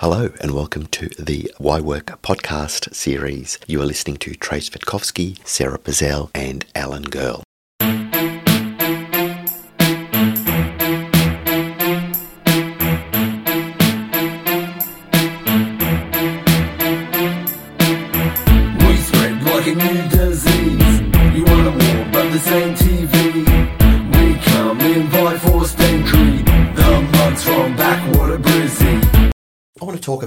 Hello and welcome to the Why Work podcast series. You are listening to Trajce Vitkovsky, Sara Pazell, and Alan Girl.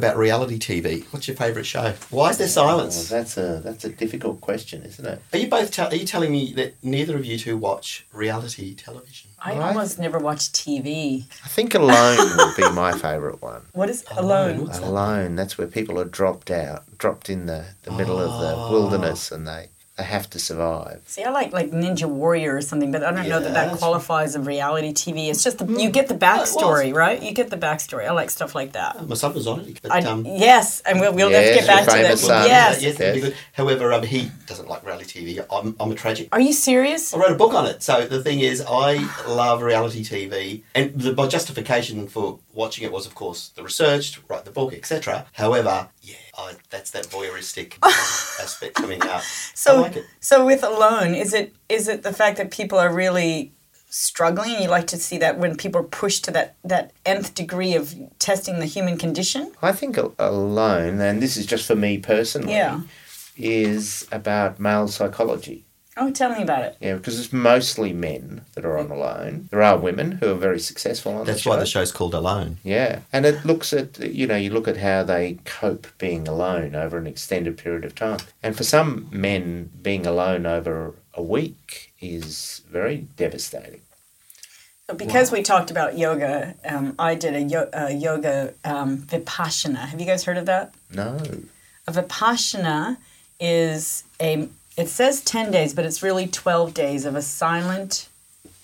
About reality TV. What's your favourite show? Why is there silence? Oh, that's a that's a difficult question, isn't it? Are you both tell are you telling me that neither of you two watch reality television? I Right. almost never watch TV. I think Alone would be my favourite one. What is Alone, alone? that? Alone, that's where people are dropped out, dropped in the, the middle of Oh. the ah. wilderness, and they, they have to survive. See, I like like Ninja Warrior or something, but I don't know that that qualifies as reality TV. It's just the, you get the backstory, right? You get the backstory. I like stuff like that. My son was on it, but I, um, yes, and we'll, we'll let's Yes, get back to that. son. Yes. yes, Yes. However, um, he doesn't like reality TV. I'm, I'm a tragic. Are you serious? I wrote a book on it. So the thing is, I love reality TV, and the, my justification for watching it was, of course, the research, to write the book, etc. However, yeah, I, that's that voyeuristic aspect coming out. So, I like it. so with alone, is it is it the fact that people are really struggling? You like to see that when people are pushed to that that nth degree of testing the human condition? I think Alone, and this is just for me personally, Yeah. is about male psychology. Oh, tell me about it. Yeah, because it's mostly men that are on Alone. There are women who are very successful on That's the why the show's called Alone. Yeah, and it looks at you know you look at how they cope being alone over an extended period of time, and for some men, being alone over a week is very devastating. But Because we talked about yoga, um, I did a, yo- a yoga um, vipassana. Have you guys heard of that? No, A vipassana is a, it says 10 days, but it's really 12 days of a silent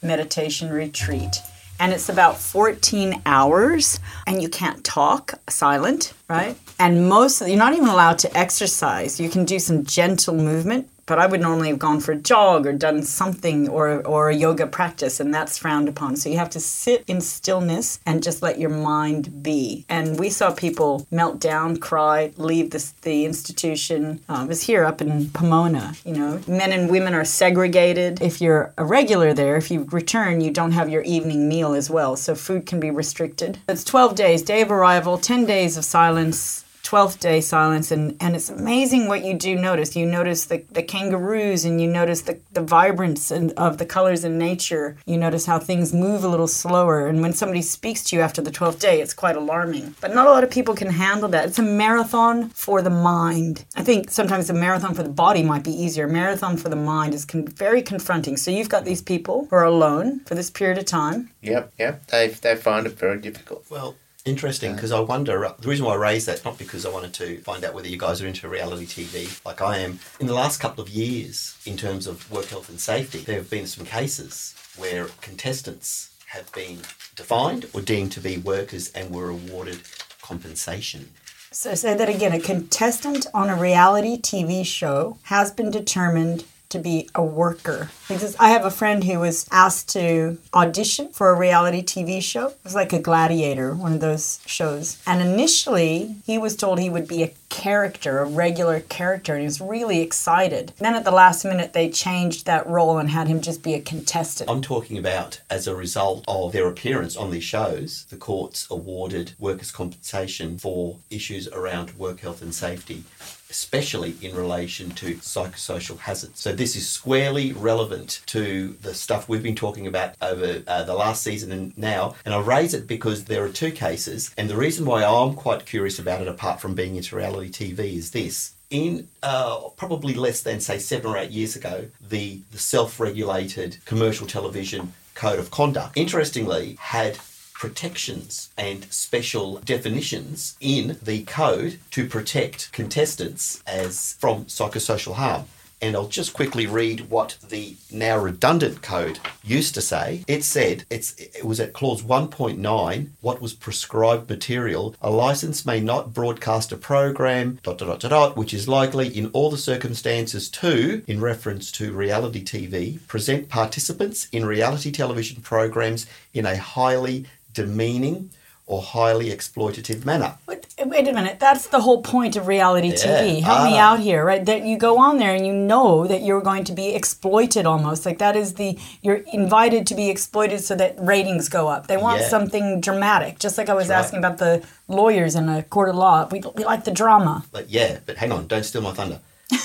meditation retreat. And it's about 14 hours, and you can't talk, silent, right? And most, you're not even allowed to exercise. You can do some gentle movement, but I would normally have gone for a jog or done something or, or a yoga practice, and that's frowned upon. So you have to sit in stillness and just let your mind be. And we saw people melt down, cry, leave the, the institution. Uh, was here up in Pomona. You know, men and women are segregated. If you're a regular there, if you return, you don't have your evening meal as well. So food can be restricted. It's 12 days, day of arrival, 10 days of silence. 12th day silence and, and it's amazing what you do notice. You notice the, the kangaroos and you notice the, the vibrance and, of the colors in nature. You notice how things move a little slower and when somebody speaks to you after the 12th day it's quite alarming. But not a lot of people can handle that. It's a marathon for the mind. I think sometimes a marathon for the body might be easier. A marathon for the mind is con- very confronting. So you've got these people who are alone for this period of time. Yep, yep, they they find it very difficult. Well, interesting because I wonder. Uh, the reason why I raised that not because I wanted to find out whether you guys are into reality TV like I am. In the last couple of years, in terms of work health and safety, there have been some cases where contestants have been defined or deemed to be workers and were awarded compensation. So say that again. A contestant on a reality TV show has been determined to be a worker. Because I have a friend who was asked to audition for a reality TV show. It was like a gladiator, one of those shows. And initially, he was told he would be a character, a regular character, and he was really excited. Then at the last minute, they changed that role and had him just be a contestant. I'm talking about as a result of their appearance on these shows, the courts awarded workers' compensation for issues around work health and safety, especially in relation to psychosocial hazards. So this is squarely relevant to the stuff we've been talking about over uh, the last season and now. And I raise it because there are two cases, and the reason why I'm quite curious about it, apart from being into reality TV, is this in uh, probably less than say seven or eight years ago, the, the self-regulated commercial television code of conduct, interestingly, had protections and special definitions in the code to protect contestants as from psychosocial harm. And I'll just quickly read what the now redundant code used to say. It said, it's, it was at clause 1.9, what was prescribed material. A license may not broadcast a program, dot, dot, dot, dot, dot, which is likely in all the circumstances to, in reference to reality TV, present participants in reality television programs in a highly demeaning or highly exploitative manner. Wait, wait a minute. That's the whole point of reality TV. Yeah. Help me Ah. out here, right? That you go on there and you know that you're going to be exploited almost. Like that is the you're invited to be exploited so that ratings go up. They want Yeah. something dramatic. Just like I was That's right. asking about the lawyers in a court of law. We, we like the drama. But yeah, but hang on, don't steal my thunder.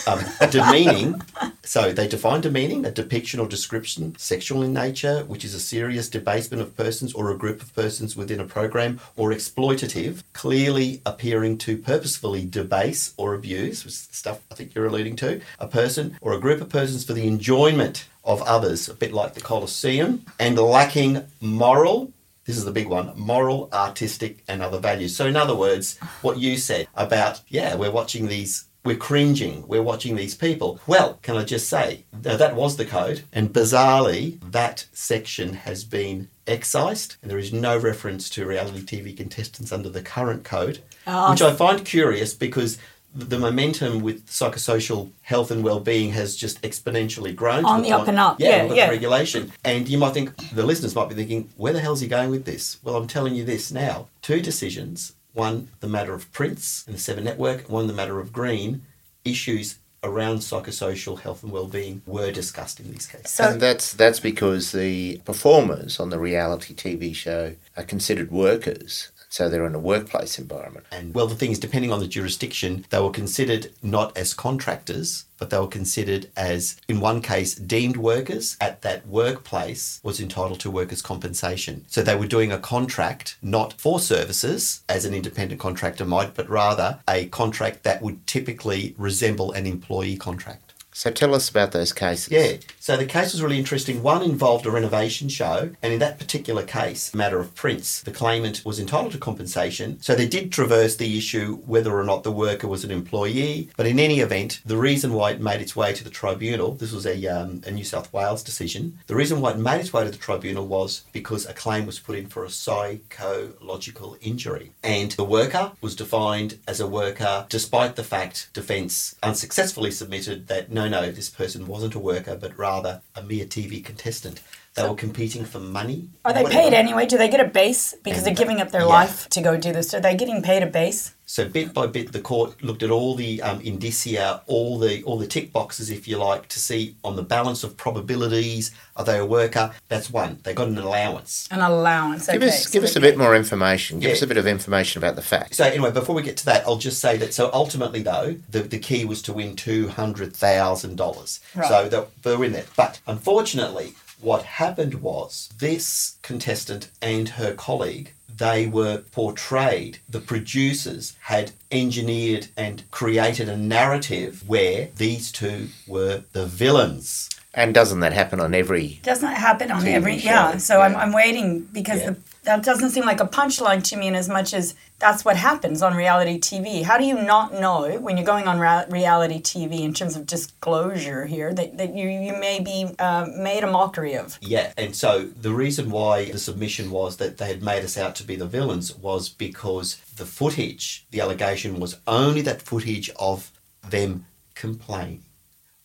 Um, demeaning. So they define demeaning a depiction or description sexual in nature, which is a serious debasement of persons or a group of persons within a program, or exploitative, clearly appearing to purposefully debase or abuse, which stuff I think you're alluding to, a person or a group of persons for the enjoyment of others, a bit like the Colosseum, and lacking moral this is the big one moral, artistic, and other values. So, in other words, what you said about, yeah, we're watching these, we're cringing, we're watching these people. Well, can I just say, that was the code, and bizarrely, that section has been excised, and there is no reference to reality TV contestants under the current code, Oh. which I find curious because. The momentum with psychosocial health and well-being has just exponentially grown. On the up point- and up. Yeah, Yeah, yeah. regulation. And you might think, the listeners might be thinking, where the hell's he going with this? Well, I'm telling you this now. Two decisions one, the matter of Prince and the Seven Network, one, the matter of Green, issues around psychosocial health and well-being were discussed in these cases. So and that's that's because the performers on the reality TV show are considered workers, so they're in a workplace environment. And well, the thing is, depending on the jurisdiction, they were considered not as contractors, but they were considered as, in one case, deemed workers at that workplace was entitled to workers' compensation. So they were doing a contract not for services, as an independent contractor might, but rather a contract that would typically resemble an employee contract. So tell us about those cases. Yeah. So the case was really interesting. One involved a renovation show, and in that particular case, matter of Prince, the claimant was entitled to compensation. So they did traverse the issue whether or not the worker was an employee. But in any event, the reason why it made its way to the tribunal, this was a, um, a New South Wales decision, the reason why it made its way to the tribunal was because a claim was put in for a psychological injury. And the worker was defined as a worker despite the fact defence unsuccessfully submitted that no, no, this person wasn't a worker, but rather a mere TV contestant. They were competing for money. are they whatever. paid anyway? Do they get a base because And, they're giving up their yeah. life to go do this? Are they getting paid a base? So bit by bit, the court looked at all the um, indicia, all the all the tick boxes, if you like, to see on the balance of probabilities. Are they a worker? That's one. They got an allowance. An allowance. Okay. Give okay, us so give us a bit more information. Give Yeah. us a bit of information about the facts. So anyway, before we get to that, I'll just say that so ultimately though, the, the key was to win two hundred thousand dollars. Right. So they, they were in there. But unfortunately, what happened was this contestant and her colleague they were portrayed, the producers had engineered and created a narrative where these two were the villains. And doesn't that happen on every? doesn't happen on every show, yeah so I'm. I'm waiting because Yeah. the, that doesn't seem like a punchline to me in as much as that's what happens on reality tv how do you not know when you're going on ra- reality tv in terms of disclosure here that, that you, you may be uh, made a mockery of? Yeah, and so the reason why the submission was that they had made us out to be the villains was because the footage, the allegation was only that footage of them complaining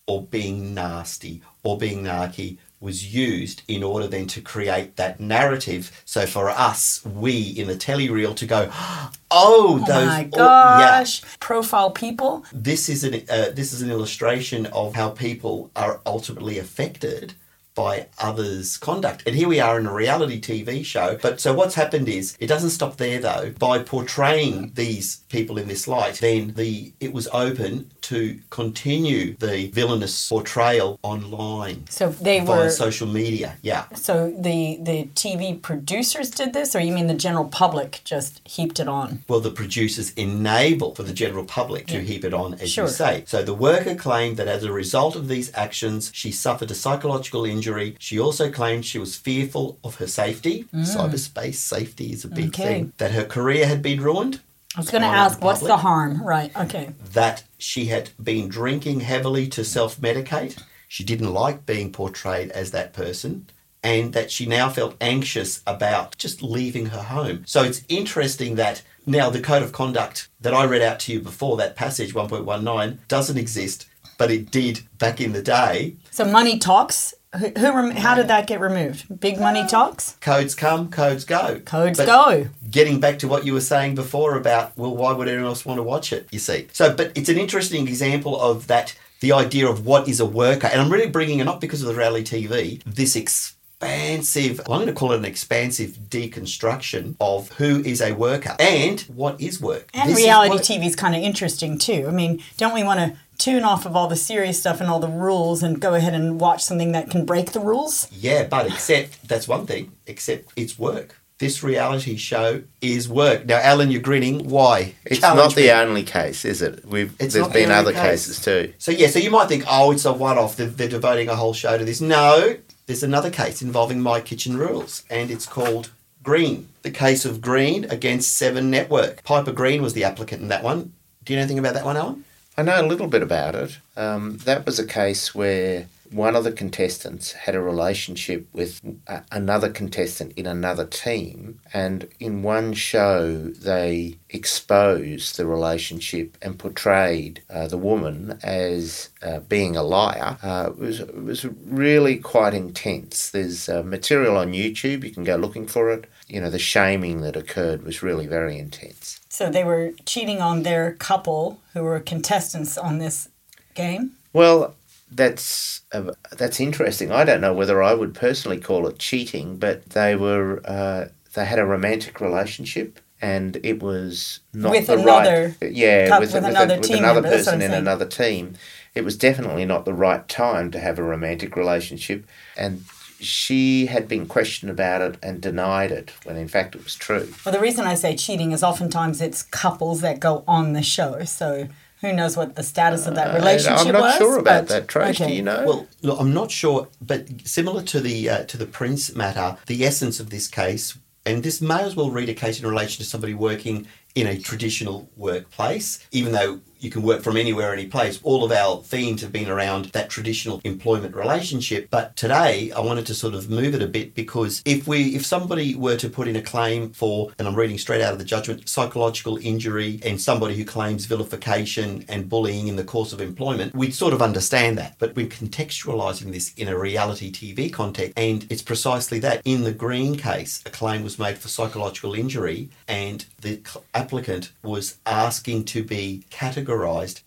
or being nasty or being narky was used in order then to create that narrative. So for us, we in the telly reel to go, oh, oh those, my oh, yeah, profile people this is an uh, this is an illustration of how people are ultimately affected by others' conduct. And here we are in a reality TV show. But so what's happened is it doesn't stop there though. By portraying these people in this light, then the it was open to continue the villainous portrayal online so they via were social media. Yeah. so the the tv producers did this or you mean the general public just heaped it on Well, the producers enable for the general public to heap it on, as Sure. you say. So the worker claimed that as a result of these actions, she suffered a psychological injury. She also claimed she was fearful of her safety. Mm. Cyberspace safety is a big Okay. thing. That her career had been ruined. I was going to ask what's the harm right okay That she had been drinking heavily to self medicate. She didn't like being portrayed as that person. And that she now felt anxious about just leaving her home. So it's interesting that now the code of conduct that I read out to you before, that passage 1.19, doesn't exist but it did back in the day. So money talks. Who, who how did that get removed? Big money uh, talks. Codes come, codes go. Codes But go. Getting back to what you were saying before about, well, why would anyone else want to watch it? You see. So, but it's an interesting example of that, the idea of what is a worker. And I'm really bringing it up because of the reality TV, this expansive, I'm going to call it an expansive deconstruction of who is a worker and what is work. And This reality TV is kind of interesting too. I mean, don't we want to tune off of all the serious stuff and all the rules and go ahead and watch something that can break the rules? Yeah, but except that's one thing, except it's work. This reality show is work. Now, Alan, you're grinning. Why? It's Challenge not the me. only case, is it? We've It's there's not the been only other case. cases too. So yeah, so you might think, oh, it's a one-off. They're, they're devoting a whole show to this. No, there's another case involving My Kitchen Rules, and it's called Green. The case of Green against Seven Network. Piper Green was the applicant in that one. Do you know anything about that one, Alan? I know a little bit about it. Um, that was a case where one of the contestants had a relationship with a, another contestant in another team, and in one show they exposed the relationship and portrayed uh, the woman as uh, being a liar. Uh, it, was, it was really quite intense. There's uh, material on YouTube, you can go looking for it. You know, the shaming that occurred was really very intense. So they were cheating on their couple who were contestants on this game. Well, that's uh, that's interesting. I don't know whether I would personally call it cheating, but they were uh, they had a romantic relationship, and it was not With the another right yeah coup- with, with with, another a, with another member, person in another team. It was definitely not the right time to have a romantic relationship, and she had been questioned about it and denied it when in fact it was true. Well, the reason I say cheating is oftentimes it's couples that go on the show. So who knows what the status of that relationship Uh, I'm not was? sure about but- that, Trajce. Do you know? Well, look, I'm not sure, but similar to the uh, to the Prince matter, the essence of this case, and this may as well read a case in relation to somebody working in a traditional workplace, even though you can work from anywhere, any place. All of our themes have been around that traditional employment relationship. But today, I wanted to sort of move it a bit because if we, if somebody were to put in a claim for, and I'm reading straight out of the judgment, psychological injury, and somebody who claims vilification and bullying in the course of employment, we'd sort of understand that. But we're contextualizing this in a reality TV context, and it's precisely that. In the Green case, a claim was made for psychological injury, and the applicant was asking to be categorized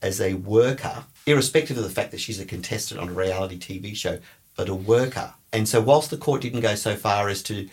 as a worker, irrespective of the fact that she's a contestant on a reality TV show, but a worker. And so, whilst the court didn't go so far as to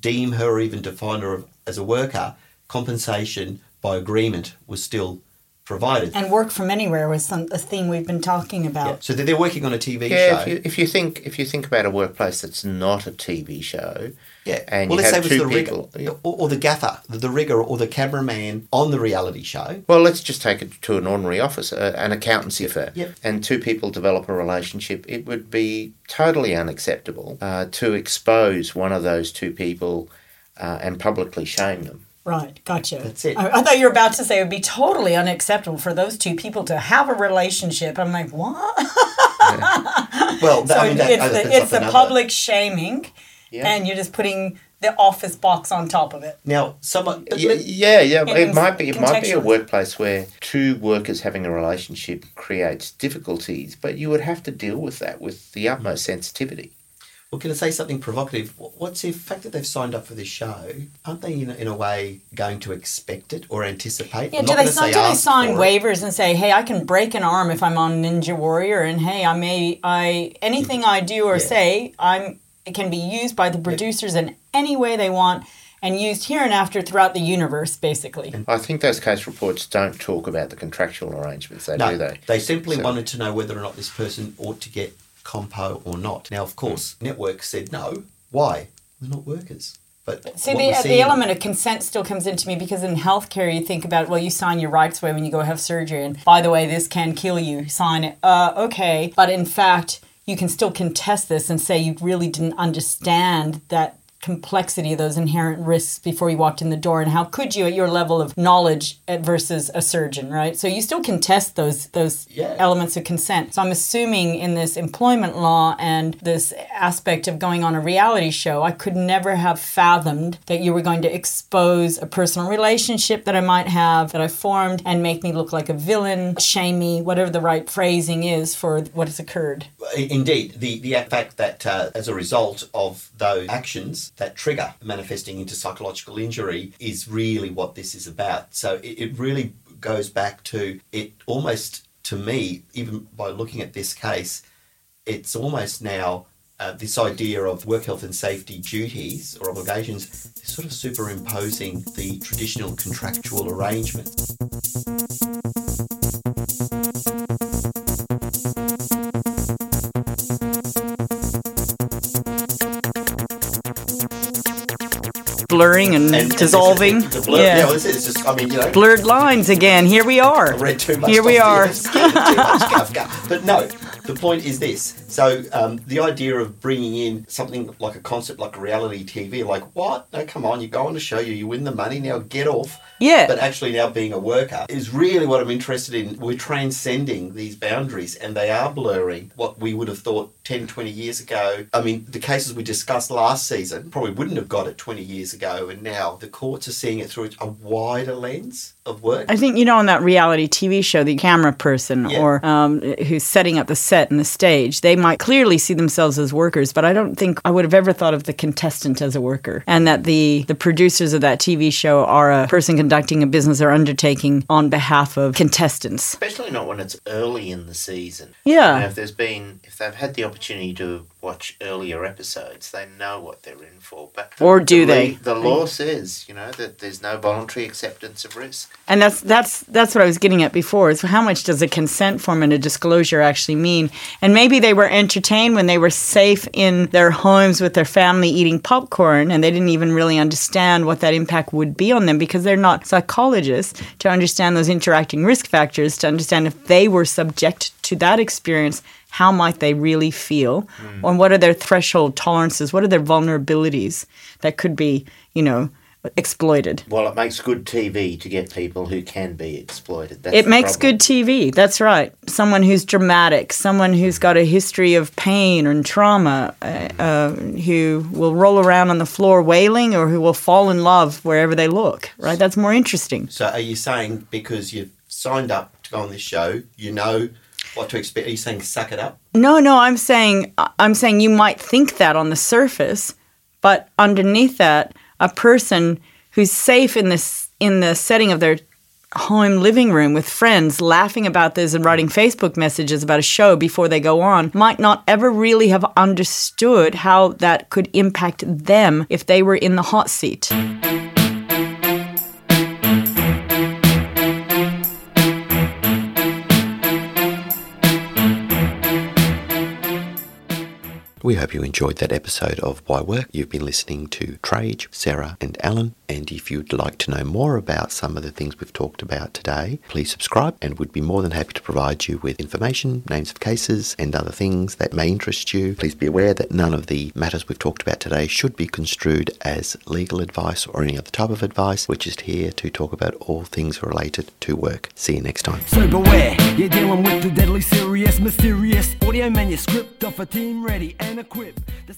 deem her or even define her as a worker, compensation by agreement was still provided. And work from anywhere was some, a theme we've been talking about. Yeah, So that they're working on a TV Yeah, show. if you, if you think if you think about a workplace that's not a TV show, Yeah. and well, you let's say it was two the rigger, people. or, or the gaffer, the, the rigger, or the cameraman on the reality show. Well, let's just take it to an ordinary office, uh, an accountancy firm, Yep. and two people develop a relationship. It would be totally unacceptable uh, to expose one of those two people uh, and publicly shame them. Right, gotcha. That's it. I, I thought you were about to say it would be totally unacceptable for those two people to have a relationship. I'm like, what? Well, that, So I mean, that it's the, it's the another- public shaming, Yeah. and you're just putting the office box on top of it. Now, someone. Yeah, yeah, yeah. It might be. It might be a workplace where two workers having a relationship creates difficulties, but you would have to deal with that with the utmost sensitivity. Well, can I say something provocative? What's the fact that they've signed up for this show? Aren't they, in a, in a way, going to expect it or anticipate? Yeah, I'm do they, gonna sign, say do they sign for it. waivers and say, "Hey, I can break an arm if I'm on Ninja Warrior," and "Hey, I may, I anything I do or Yeah. say, I'm it can be used by the producers in any way they want and used here and after throughout the universe, basically." I think those case reports don't talk about the contractual arrangements, they no, do they? they simply So- wanted to know whether or not this person ought to get compo or not. Now, of course, Network said no. Why? They're not workers. But See, the, we're the element of consent still comes into me because in healthcare, you think about, well, you sign your rights away when you go have surgery. And by the way, this can kill you. Sign it. Uh, okay. But in fact, you can still contest this and say you really didn't understand that complexity of those inherent risks before you walked in the door and how could you at your level of knowledge versus a surgeon right? So you still can test those those Yeah. elements of consent. So i'm assuming in this employment law and this aspect of going on a reality show i could never have fathomed that you were going to expose a personal relationship that i might have that i formed and make me look like a villain shame me whatever the right phrasing is for what has occurred. Indeed, the, the fact that uh, as a result of those actions that trigger manifesting into psychological injury is really what this is about. So it, it really goes back to it almost to me, even by looking at this case, it's almost now uh, this idea of work health and safety duties or obligations is sort of superimposing the traditional contractual arrangements. And, and mm. dissolving. Blur- yeah. well, it's, it's just, I mean, you know, blurred lines again. Here we are. Read too much. Here we are. Too But no, the point is this. So um, the idea of bringing in something like a concept like reality TV, like what? No, come on, you go on a show, you, you win the money, now get off. Yeah. But actually now being a worker is really what I'm interested in. We're transcending these boundaries and they are blurring what we would have thought 10, 20 years ago. I mean, the cases we discussed last season probably wouldn't have got it 20 years ago. And now the courts are seeing it through a wider lens of work. I think you know on that reality TV show, the camera person Yeah. or um, who's setting up the set and the stage, they might clearly see themselves as workers, but I don't think I would have ever thought of the contestant as a worker, and that the the producers of that TV show are a person conducting a business or undertaking on behalf of contestants. especially not when it's early in the season. Yeah. You know, if there's been, if they've had the opportunity to watch earlier episodes, they know what they're in for. But Or do the they? The law says, you know, that there's no voluntary acceptance of risk. And that's that's that's what I was getting at before. Is how much does a consent form and a disclosure actually mean? And maybe they were entertained when they were safe in their homes with their family eating popcorn, and they didn't even really understand what that impact would be on them because they're not psychologists to understand those interacting risk factors. To understand if they were subject to that experience, how might they really feel, and what are their threshold tolerances? What are their vulnerabilities that could be, you know, exploited? Well, it makes good TV to get people who can be exploited. That's It makes problem. good TV. That's right. Someone who's dramatic, someone who's got a history of pain and trauma, uh, uh, who will roll around on the floor wailing or who will fall in love wherever they look, right? That's more interesting. So are you saying because you've signed up to go on this show, you know what to expect? Are you saying suck it up? No, no, I'm saying I'm saying you might think that on the surface, but underneath that, a person who's safe in this in the setting of their home living room with friends laughing about this and writing Facebook messages about a show before they go on might not ever really have understood how that could impact them if they were in the hot seat. We hope you enjoyed that episode of Why Work. You've been listening to Trajce, Sara, and Alan. And if you'd like to know more about some of the things we've talked about today, please subscribe and we'd be more than happy to provide you with information, names of cases, and other things that may interest you. Please be aware that none of the matters we've talked about today should be construed as legal advice or any other type of advice. We're just here to talk about all things related to work. See you next time. So beware, you're dealing with the deadly serious, mysterious audio manuscript of a team ready and equipped. The